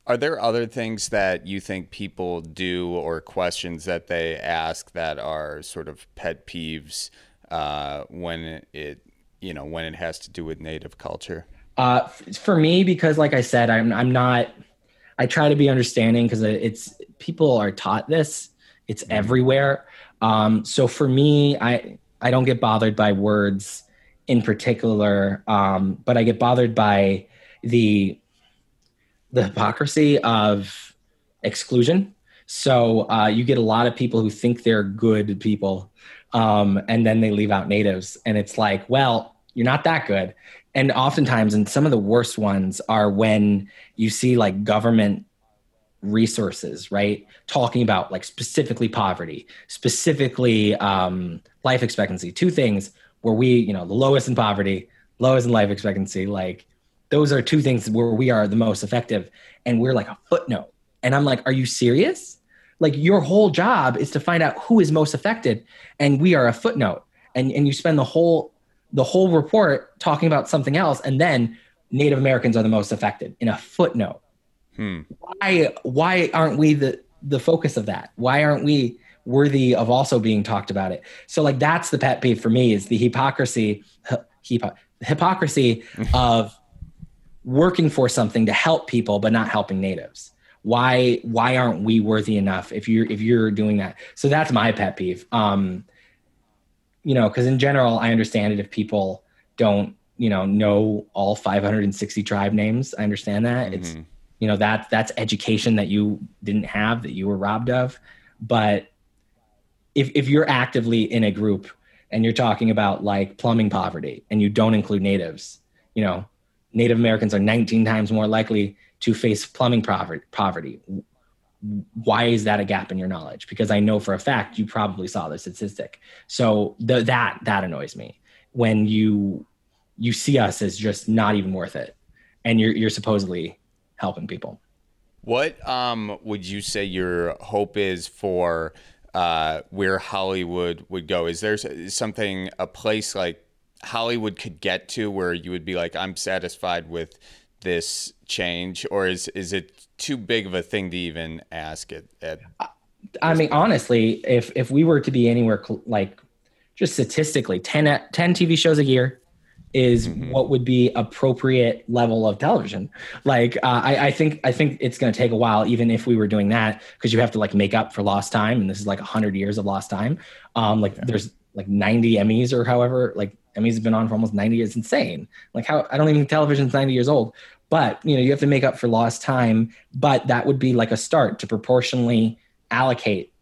Are there other things that you think people do or questions that they ask that are sort of pet peeves uh, when it, you know, when it has to do with native culture? Uh, for me, because like I said, I'm I'm not. I try to be understanding because it's people are taught this. It's mm-hmm. everywhere. Um, so for me, I I don't get bothered by words in particular, um, but I get bothered by the the hypocrisy of exclusion. So uh, you get a lot of people who think they're good people, um, and then they leave out natives, and it's like, well, you're not that good. And oftentimes, and some of the worst ones are when you see like government resources, right? Talking about like specifically poverty, specifically um, life expectancy. Two things where we, you know, the lowest in poverty, lowest in life expectancy, like those are two things where we are the most effective. And we're like a footnote. And I'm like, are you serious? Like your whole job is to find out who is most affected. And we are a footnote. And, and you spend the whole the whole report talking about something else, and then Native Americans are the most affected in a footnote. Hmm. Why why aren't we the the focus of that? Why aren't we worthy of also being talked about it. So like that's the pet peeve for me is the hypocrisy hypo, hypocrisy of working for something to help people but not helping natives. Why why aren't we worthy enough if you're if you're doing that? So that's my pet peeve. Um you know, cuz in general I understand it if people don't, you know, know all 560 tribe names. I understand that. Mm-hmm. It's you know that that's education that you didn't have that you were robbed of but if if you're actively in a group and you're talking about like plumbing poverty and you don't include natives, you know, Native Americans are 19 times more likely to face plumbing poverty. Why is that a gap in your knowledge? Because I know for a fact you probably saw the statistic. So the, that that annoys me when you you see us as just not even worth it, and you're you're supposedly helping people. What um, would you say your hope is for uh, where Hollywood would go? Is there something, a place like Hollywood could get to where you would be like, I'm satisfied with this change, or is is it too big of a thing to even ask it? At I mean, honestly, if if we were to be anywhere cl- like just statistically 10, 10 TV shows a year, is mm-hmm. what would be appropriate level of television. Like uh, I, I, think I think it's going to take a while, even if we were doing that, because you have to like make up for lost time, and this is like hundred years of lost time. Um, like yeah. there's like 90 Emmys or however, like Emmys have been on for almost 90 years. insane. Like how I don't even think television's 90 years old. But you know you have to make up for lost time. But that would be like a start to proportionally allocate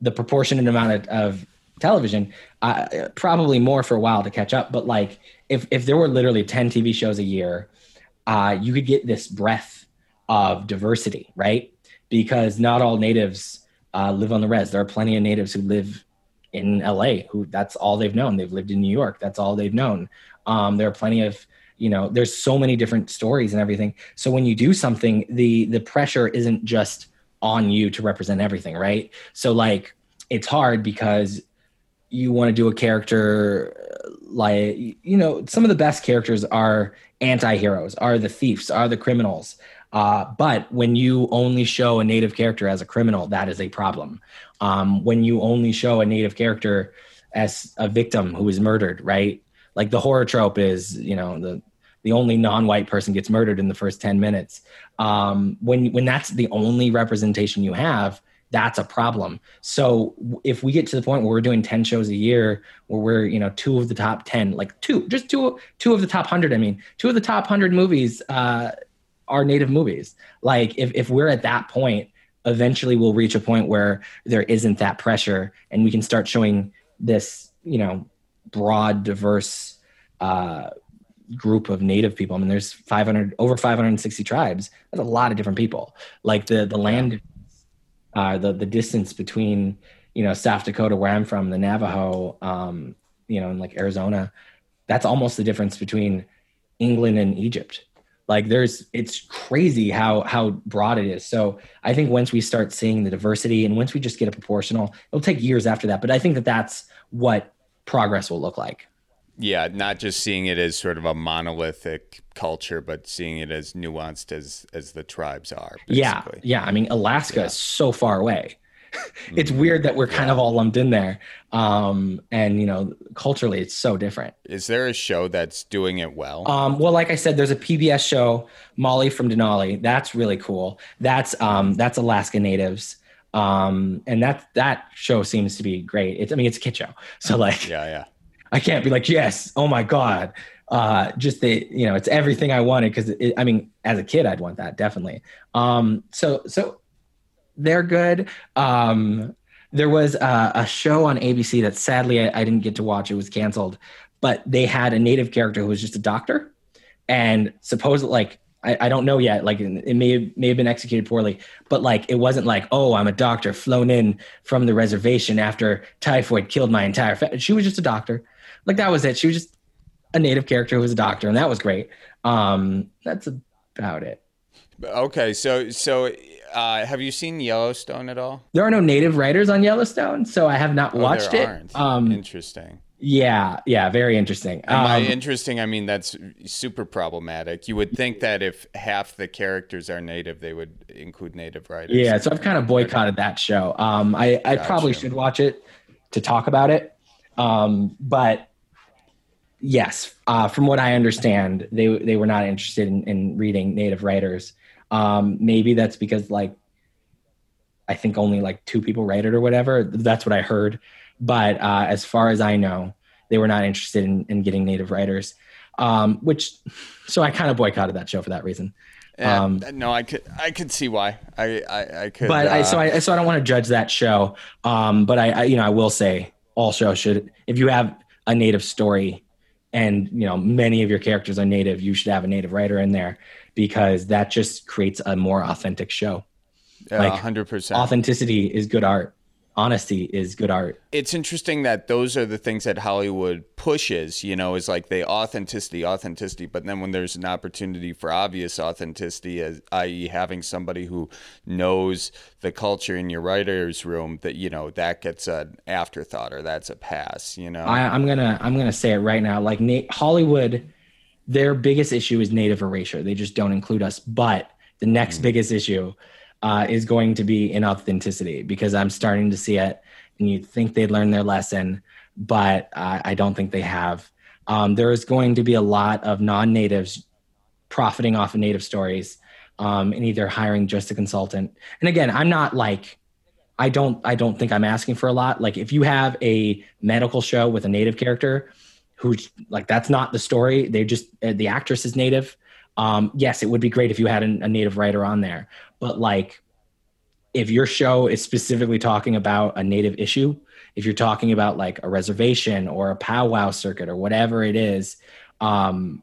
the proportionate amount of, of television, uh, probably more for a while to catch up. But like, if if there were literally ten TV shows a year, uh, you could get this breadth of diversity, right? Because not all natives uh, live on the res. There are plenty of natives who live in LA who that's all they've known. They've lived in New York. That's all they've known. Um, there are plenty of you know there's so many different stories and everything so when you do something the the pressure isn't just on you to represent everything right so like it's hard because you want to do a character like you know some of the best characters are anti-heroes are the thieves are the criminals uh, but when you only show a native character as a criminal that is a problem. Um, when you only show a native character as a victim who is murdered right? Like the horror trope is you know the the only non-white person gets murdered in the first 10 minutes. Um, when when that's the only representation you have that's a problem. So if we get to the point where we're doing 10 shows a year where we're you know two of the top 10 like two just two two of the top 100 i mean two of the top 100 movies uh, are native movies like if, if we're at that point eventually we'll reach a point where there isn't that pressure and we can start showing this you know broad diverse uh, group of native people. I mean, there's 500 over 560 tribes. That's a lot of different people. Like the the land, uh, the the distance between you know South Dakota, where I'm from, the Navajo, um, you know, in like Arizona, that's almost the difference between England and Egypt. Like there's, it's crazy how how broad it is. So I think once we start seeing the diversity, and once we just get a proportional, it'll take years after that. But I think that that's what progress will look like. Yeah, not just seeing it as sort of a monolithic culture, but seeing it as nuanced as as the tribes are. Basically. Yeah, yeah. I mean, Alaska yeah. is so far away. it's weird that we're kind yeah. of all lumped in there, um, and you know, culturally, it's so different. Is there a show that's doing it well? Um, well, like I said, there's a PBS show, Molly from Denali. That's really cool. That's um, that's Alaska Natives. Um, and that that show seems to be great. It's I mean it's a kid show, so like yeah yeah I can't be like, yes, oh my God. Uh, just the, you know, it's everything I wanted. Cause I mean, as a kid, I'd want that definitely. Um, so, so they're good. Um, there was a, a show on ABC that sadly I, I didn't get to watch. It was canceled, but they had a native character who was just a doctor and supposed like I, I, don't know yet. Like it may have, may have been executed poorly, but like it wasn't like, oh, I'm a doctor flown in from the reservation after typhoid killed my entire family. She was just a doctor like that was it. She was just a native character who was a doctor, and that was great. Um, that's about it. Okay, so so uh, have you seen Yellowstone at all? There are no native writers on Yellowstone, so I have not oh, watched it. Um, interesting. Yeah, yeah, very interesting. Um, by interesting, I mean that's super problematic. You would think that if half the characters are native, they would include native writers. Yeah, so I've kind of boycotted that show. Um, I, I probably should watch it to talk about it, um, but yes, uh, from what I understand, they they were not interested in, in reading native writers. Um, maybe that's because like I think only like two people write it or whatever. That's what I heard. But uh, as far as I know, they were not interested in, in getting native writers. Um, which so I kind of boycotted that show for that reason. Yeah, um, no, I could I could see why. I I, I could. But uh, I so I so I don't want to judge that show. Um, but I, I you know I will say all shows should if you have a native story and you know many of your characters are native you should have a native writer in there because that just creates a more authentic show yeah, like 100% authenticity is good art honesty is good art. It's interesting that those are the things that Hollywood pushes, you know, is like the authenticity, authenticity. But then when there's an opportunity for obvious authenticity, as, i.e., having somebody who knows the culture in your writer's room, that, you know, that gets an afterthought or that's a pass, you know? I, I'm going to, I'm going to say it right now. Like Nate, Hollywood, their biggest issue is native erasure. They just don't include us. But the next mm. biggest issue uh, is going to be inauthenticity because I'm starting to see it, and you think they'd learn their lesson, but uh, I don't think they have. Um, there is going to be a lot of non-natives profiting off of native stories um, and either hiring just a consultant. And again, I'm not like I don't I don't think I'm asking for a lot. Like if you have a medical show with a native character who's like that's not the story. They just uh, the actress is native. Um, yes, it would be great if you had a, a native writer on there, but like if your show is specifically talking about a native issue, if you're talking about like a reservation or a powwow circuit or whatever it is, um,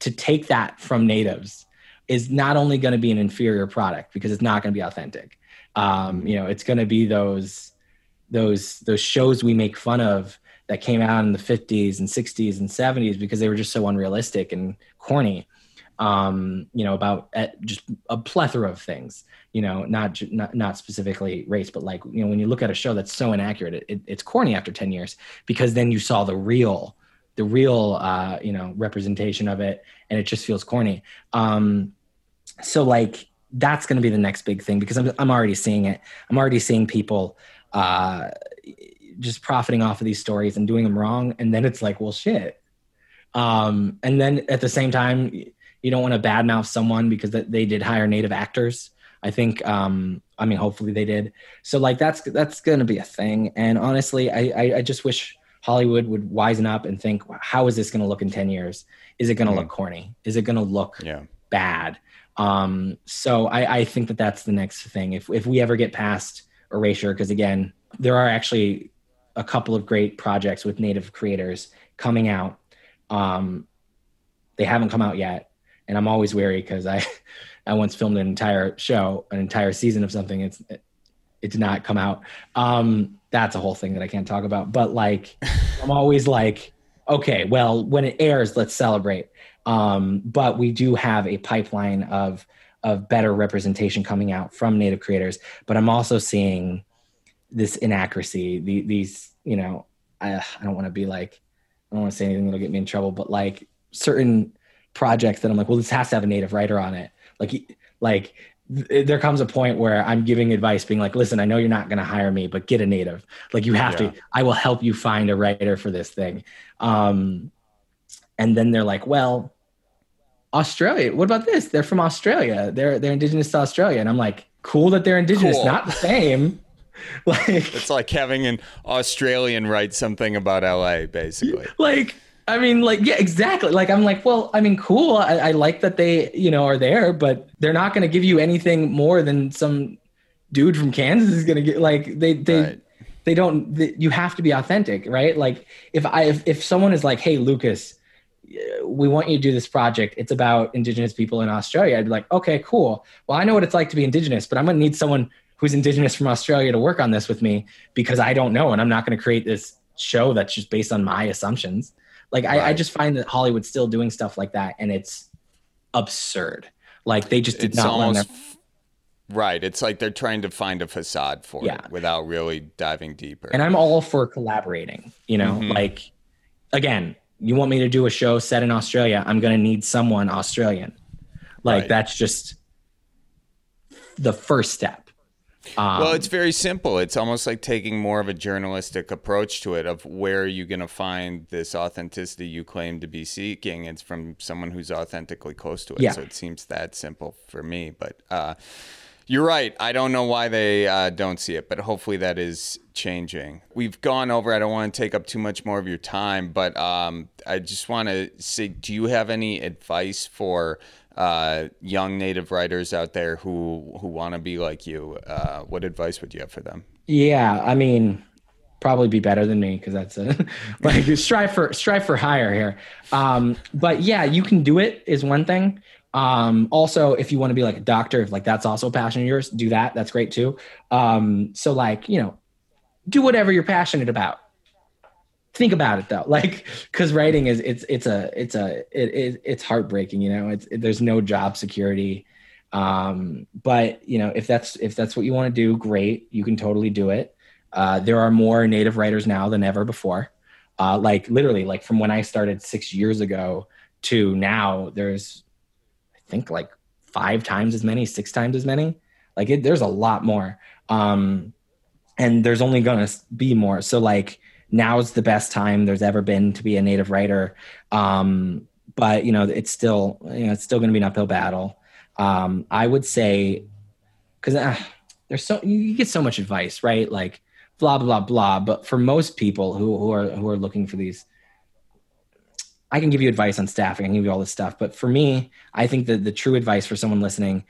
to take that from natives is not only going to be an inferior product because it's not going to be authentic. Um, you know, it's going to be those those those shows we make fun of that came out in the 50s and 60s and 70s because they were just so unrealistic and corny um, you know, about uh, just a plethora of things, you know, not, not, not specifically race, but like, you know, when you look at a show that's so inaccurate, it, it, it's corny after 10 years because then you saw the real, the real, uh, you know, representation of it and it just feels corny. Um, so like, that's going to be the next big thing because I'm, I'm already seeing it. I'm already seeing people, uh, just profiting off of these stories and doing them wrong. And then it's like, well, shit, Um, and then at the same time, you don't want to badmouth someone because they did hire native actors. I think, um, I mean, hopefully they did. So like that's that's going to be a thing. And honestly, I, I, I just wish Hollywood would wisen up and think, how is this going to look in ten years? Is it going to mm-hmm. look corny? Is it going to look yeah. bad? Um, so I, I think that that's the next thing. If if we ever get past erasure, because again, there are actually a couple of great projects with native creators coming out. Um, they haven't come out yet, and I'm always wary because I I once filmed an entire show, an entire season of something. It's it, it did not come out. Um, that's a whole thing that I can't talk about. But like, I'm always like, okay, well, when it airs, let's celebrate. Um, but we do have a pipeline of of better representation coming out from native creators. But I'm also seeing this inaccuracy. The, these, you know, I, I don't want to be like, I don't want to say anything that'll get me in trouble. But like certain projects that I'm like, well, this has to have a native writer on it. Like, like there comes a point where I'm giving advice, being like, listen, I know you're not going to hire me, but get a native. Like you have yeah. to. I will help you find a writer for this thing. Um, and then they're like, well, Australia. What about this? They're from Australia. They're they're indigenous to Australia, and I'm like, cool that they're indigenous. Cool. Not the same. like it's like having an Australian write something about LA, basically. Like. I mean, like, yeah, exactly. Like, I'm like, well, I mean, cool. I, I like that they, you know, are there, but they're not going to give you anything more than some dude from Kansas is going to get. Like, they, they, right. they don't. They, you have to be authentic, right? Like, if I, if, if someone is like, hey, Lucas, uh, we want you to do this project. It's about Indigenous people in Australia. I'd be like, okay, cool. Well, I know what it's like to be Indigenous, but I'm going to need someone who's Indigenous from Australia to work on this with me because I don't know. And I'm not going to create this show that's just based on my assumptions. Like, right. I, I, just find that Hollywood's still doing stuff like that. And it's absurd. Like, they just did it's not almost, their- Right. It's like they're trying to find a facade for yeah. it without really diving deeper. And I'm all for collaborating, you know, mm-hmm. like, again, you want me to do a show set in Australia, I'm going to need someone Australian. Like right. that's just the first step. Um, well, it's very simple. It's almost like taking more of a journalistic approach to it of where are you going to find this authenticity you claim to be seeking? It's from someone who's authentically close to it. Yeah. So it seems that simple for me. But uh, you're right. I don't know why they uh, don't see it, but hopefully that is changing. We've gone over. I don't want to take up too much more of your time, but um, I just want to say, do you have any advice for uh, young native writers out there who who want to be like you? Uh, what advice would you have for them? Yeah, I mean, probably be better than me because that's a like strive for strive for higher here. Um, but yeah, you can do it is one thing. Um, also, if you want to be like a doctor, if like that's also a passion of yours, do that. That's great too. Um, so like, you know, do whatever you're passionate about. Think about it though, like, cause writing is, it's, it's a, it's a, it, it it's heartbreaking, you know, it's, it, there's no job security. Um, but you know, if that's, if that's what you want to do, great. You can totally do it. Uh, there are more native writers now than ever before. Uh, like literally like from when I started six years ago to now, there's I think like five times as many, six times as many. Like it, there's a lot more. Um, and there's only to be more. So like now's the best time there's ever been to be a native writer. Um, but you know, it's still, you know, it's still going to be an uphill battle. Um, I would say, cause uh, there's so, you get so much advice, right? Like blah, blah, blah. But for most people who, who are, who are looking for these, I can give you advice on staffing, I can give you all this stuff. But for me, I think that the true advice for someone listening,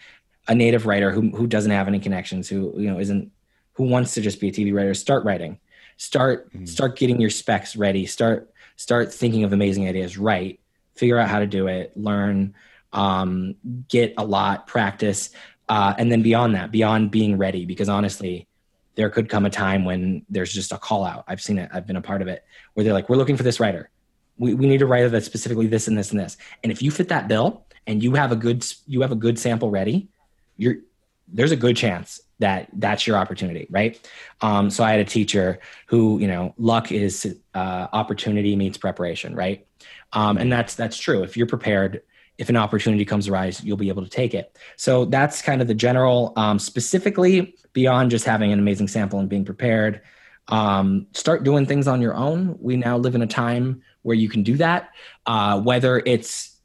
a native writer who who doesn't have any connections, who you know isn't who wants to just be a TV writer, start writing. Start mm-hmm. start getting your specs ready. Start start thinking of amazing ideas. Write. Figure out how to do it. Learn. Um, get a lot. Practice. Uh, and then beyond that, beyond being ready, because honestly, there could come a time when there's just a call out. I've seen it. I've been a part of it where they're like, "We're looking for this writer." we, we need a writer that's specifically this and this and this. And if you fit that bill and you have a good you have a good sample ready, you're there's a good chance that that's your opportunity, right? Um, so I had a teacher who, you know, luck is uh, opportunity meets preparation, right? Um, and that's that's true. If you're prepared, if an opportunity comes arise, you'll be able to take it. So that's kind of the general, um, specifically beyond just having an amazing sample and being prepared. Um, start doing things on your own. We now live in a time where you can do that, uh, whether it's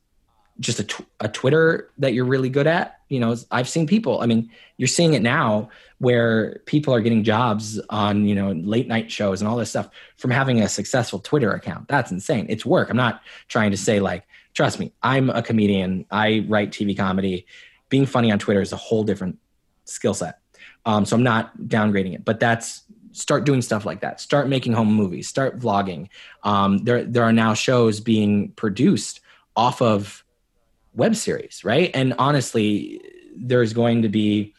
just a, tw- a Twitter that you're really good at. You know, I've seen people, I mean, you're seeing it now where people are getting jobs on, you know, late night shows and all this stuff from having a successful Twitter account. That's insane. It's work. I'm not trying to say like, trust me, I'm a comedian. I write TV comedy. Being funny on Twitter is a whole different skill set. Um, so I'm not downgrading it, but that's start doing stuff like that. Start making home movies. Start vlogging. Um, there there are now shows being produced off of web series, right? And honestly, there's going to be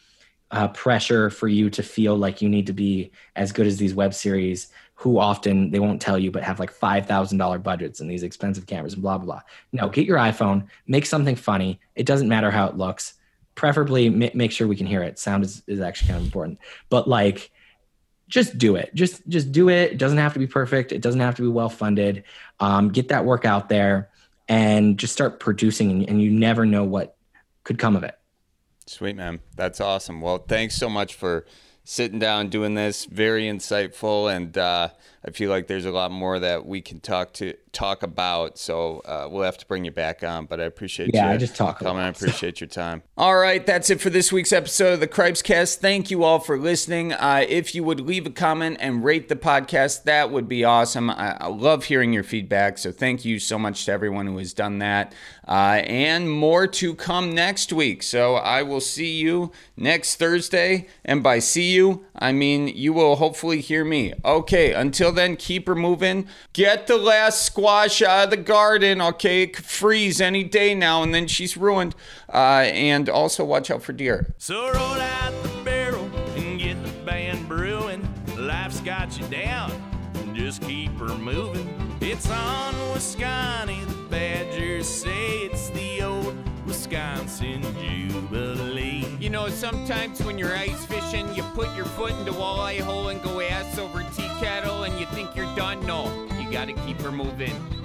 uh, pressure for you to feel like you need to be as good as these web series who often they won't tell you but have like $5000 budgets and these expensive cameras and blah blah blah. No get your iphone make something funny. It doesn't matter how it looks. Preferably m- make sure we can hear it. Sound is, is actually kind of important. But like just do it. Just just do it. It doesn't have to be perfect. It doesn't have to be well funded um, get that work out there and just start producing and, you never know what could come of it Sweet man, that's awesome. Well, thanks so much for sitting down doing this. Very insightful, and uh, I feel like there's a lot more that we can talk to talk about. So uh, we'll have to bring you back on. But I appreciate yeah, you. I just talk. Coming, I appreciate your time. All right, that's it for this week's episode of the Cripes Cast. Thank you all for listening. Uh, if you would leave a comment and rate the podcast, that would be awesome. I, I love hearing your feedback. So thank you so much to everyone who has done that, uh, and more to come next week. So I will see you next Thursday, and by see you, I mean you will hopefully hear me. Okay, until then, keep her moving. Get the last squash out of the garden, okay? It could freeze any day now, and then she's ruined. Uh, and also watch out for deer. So roll out the barrel and get the band brewing. Life's got you down, just keep her moving. It's on Wisconsin, the Badgers say it's the old Wisconsin Jubilee. You know, sometimes when you're ice fishing, you put your foot in the walleye hole and go ass over tea kettle, and you think you're done. No, you gotta keep her moving.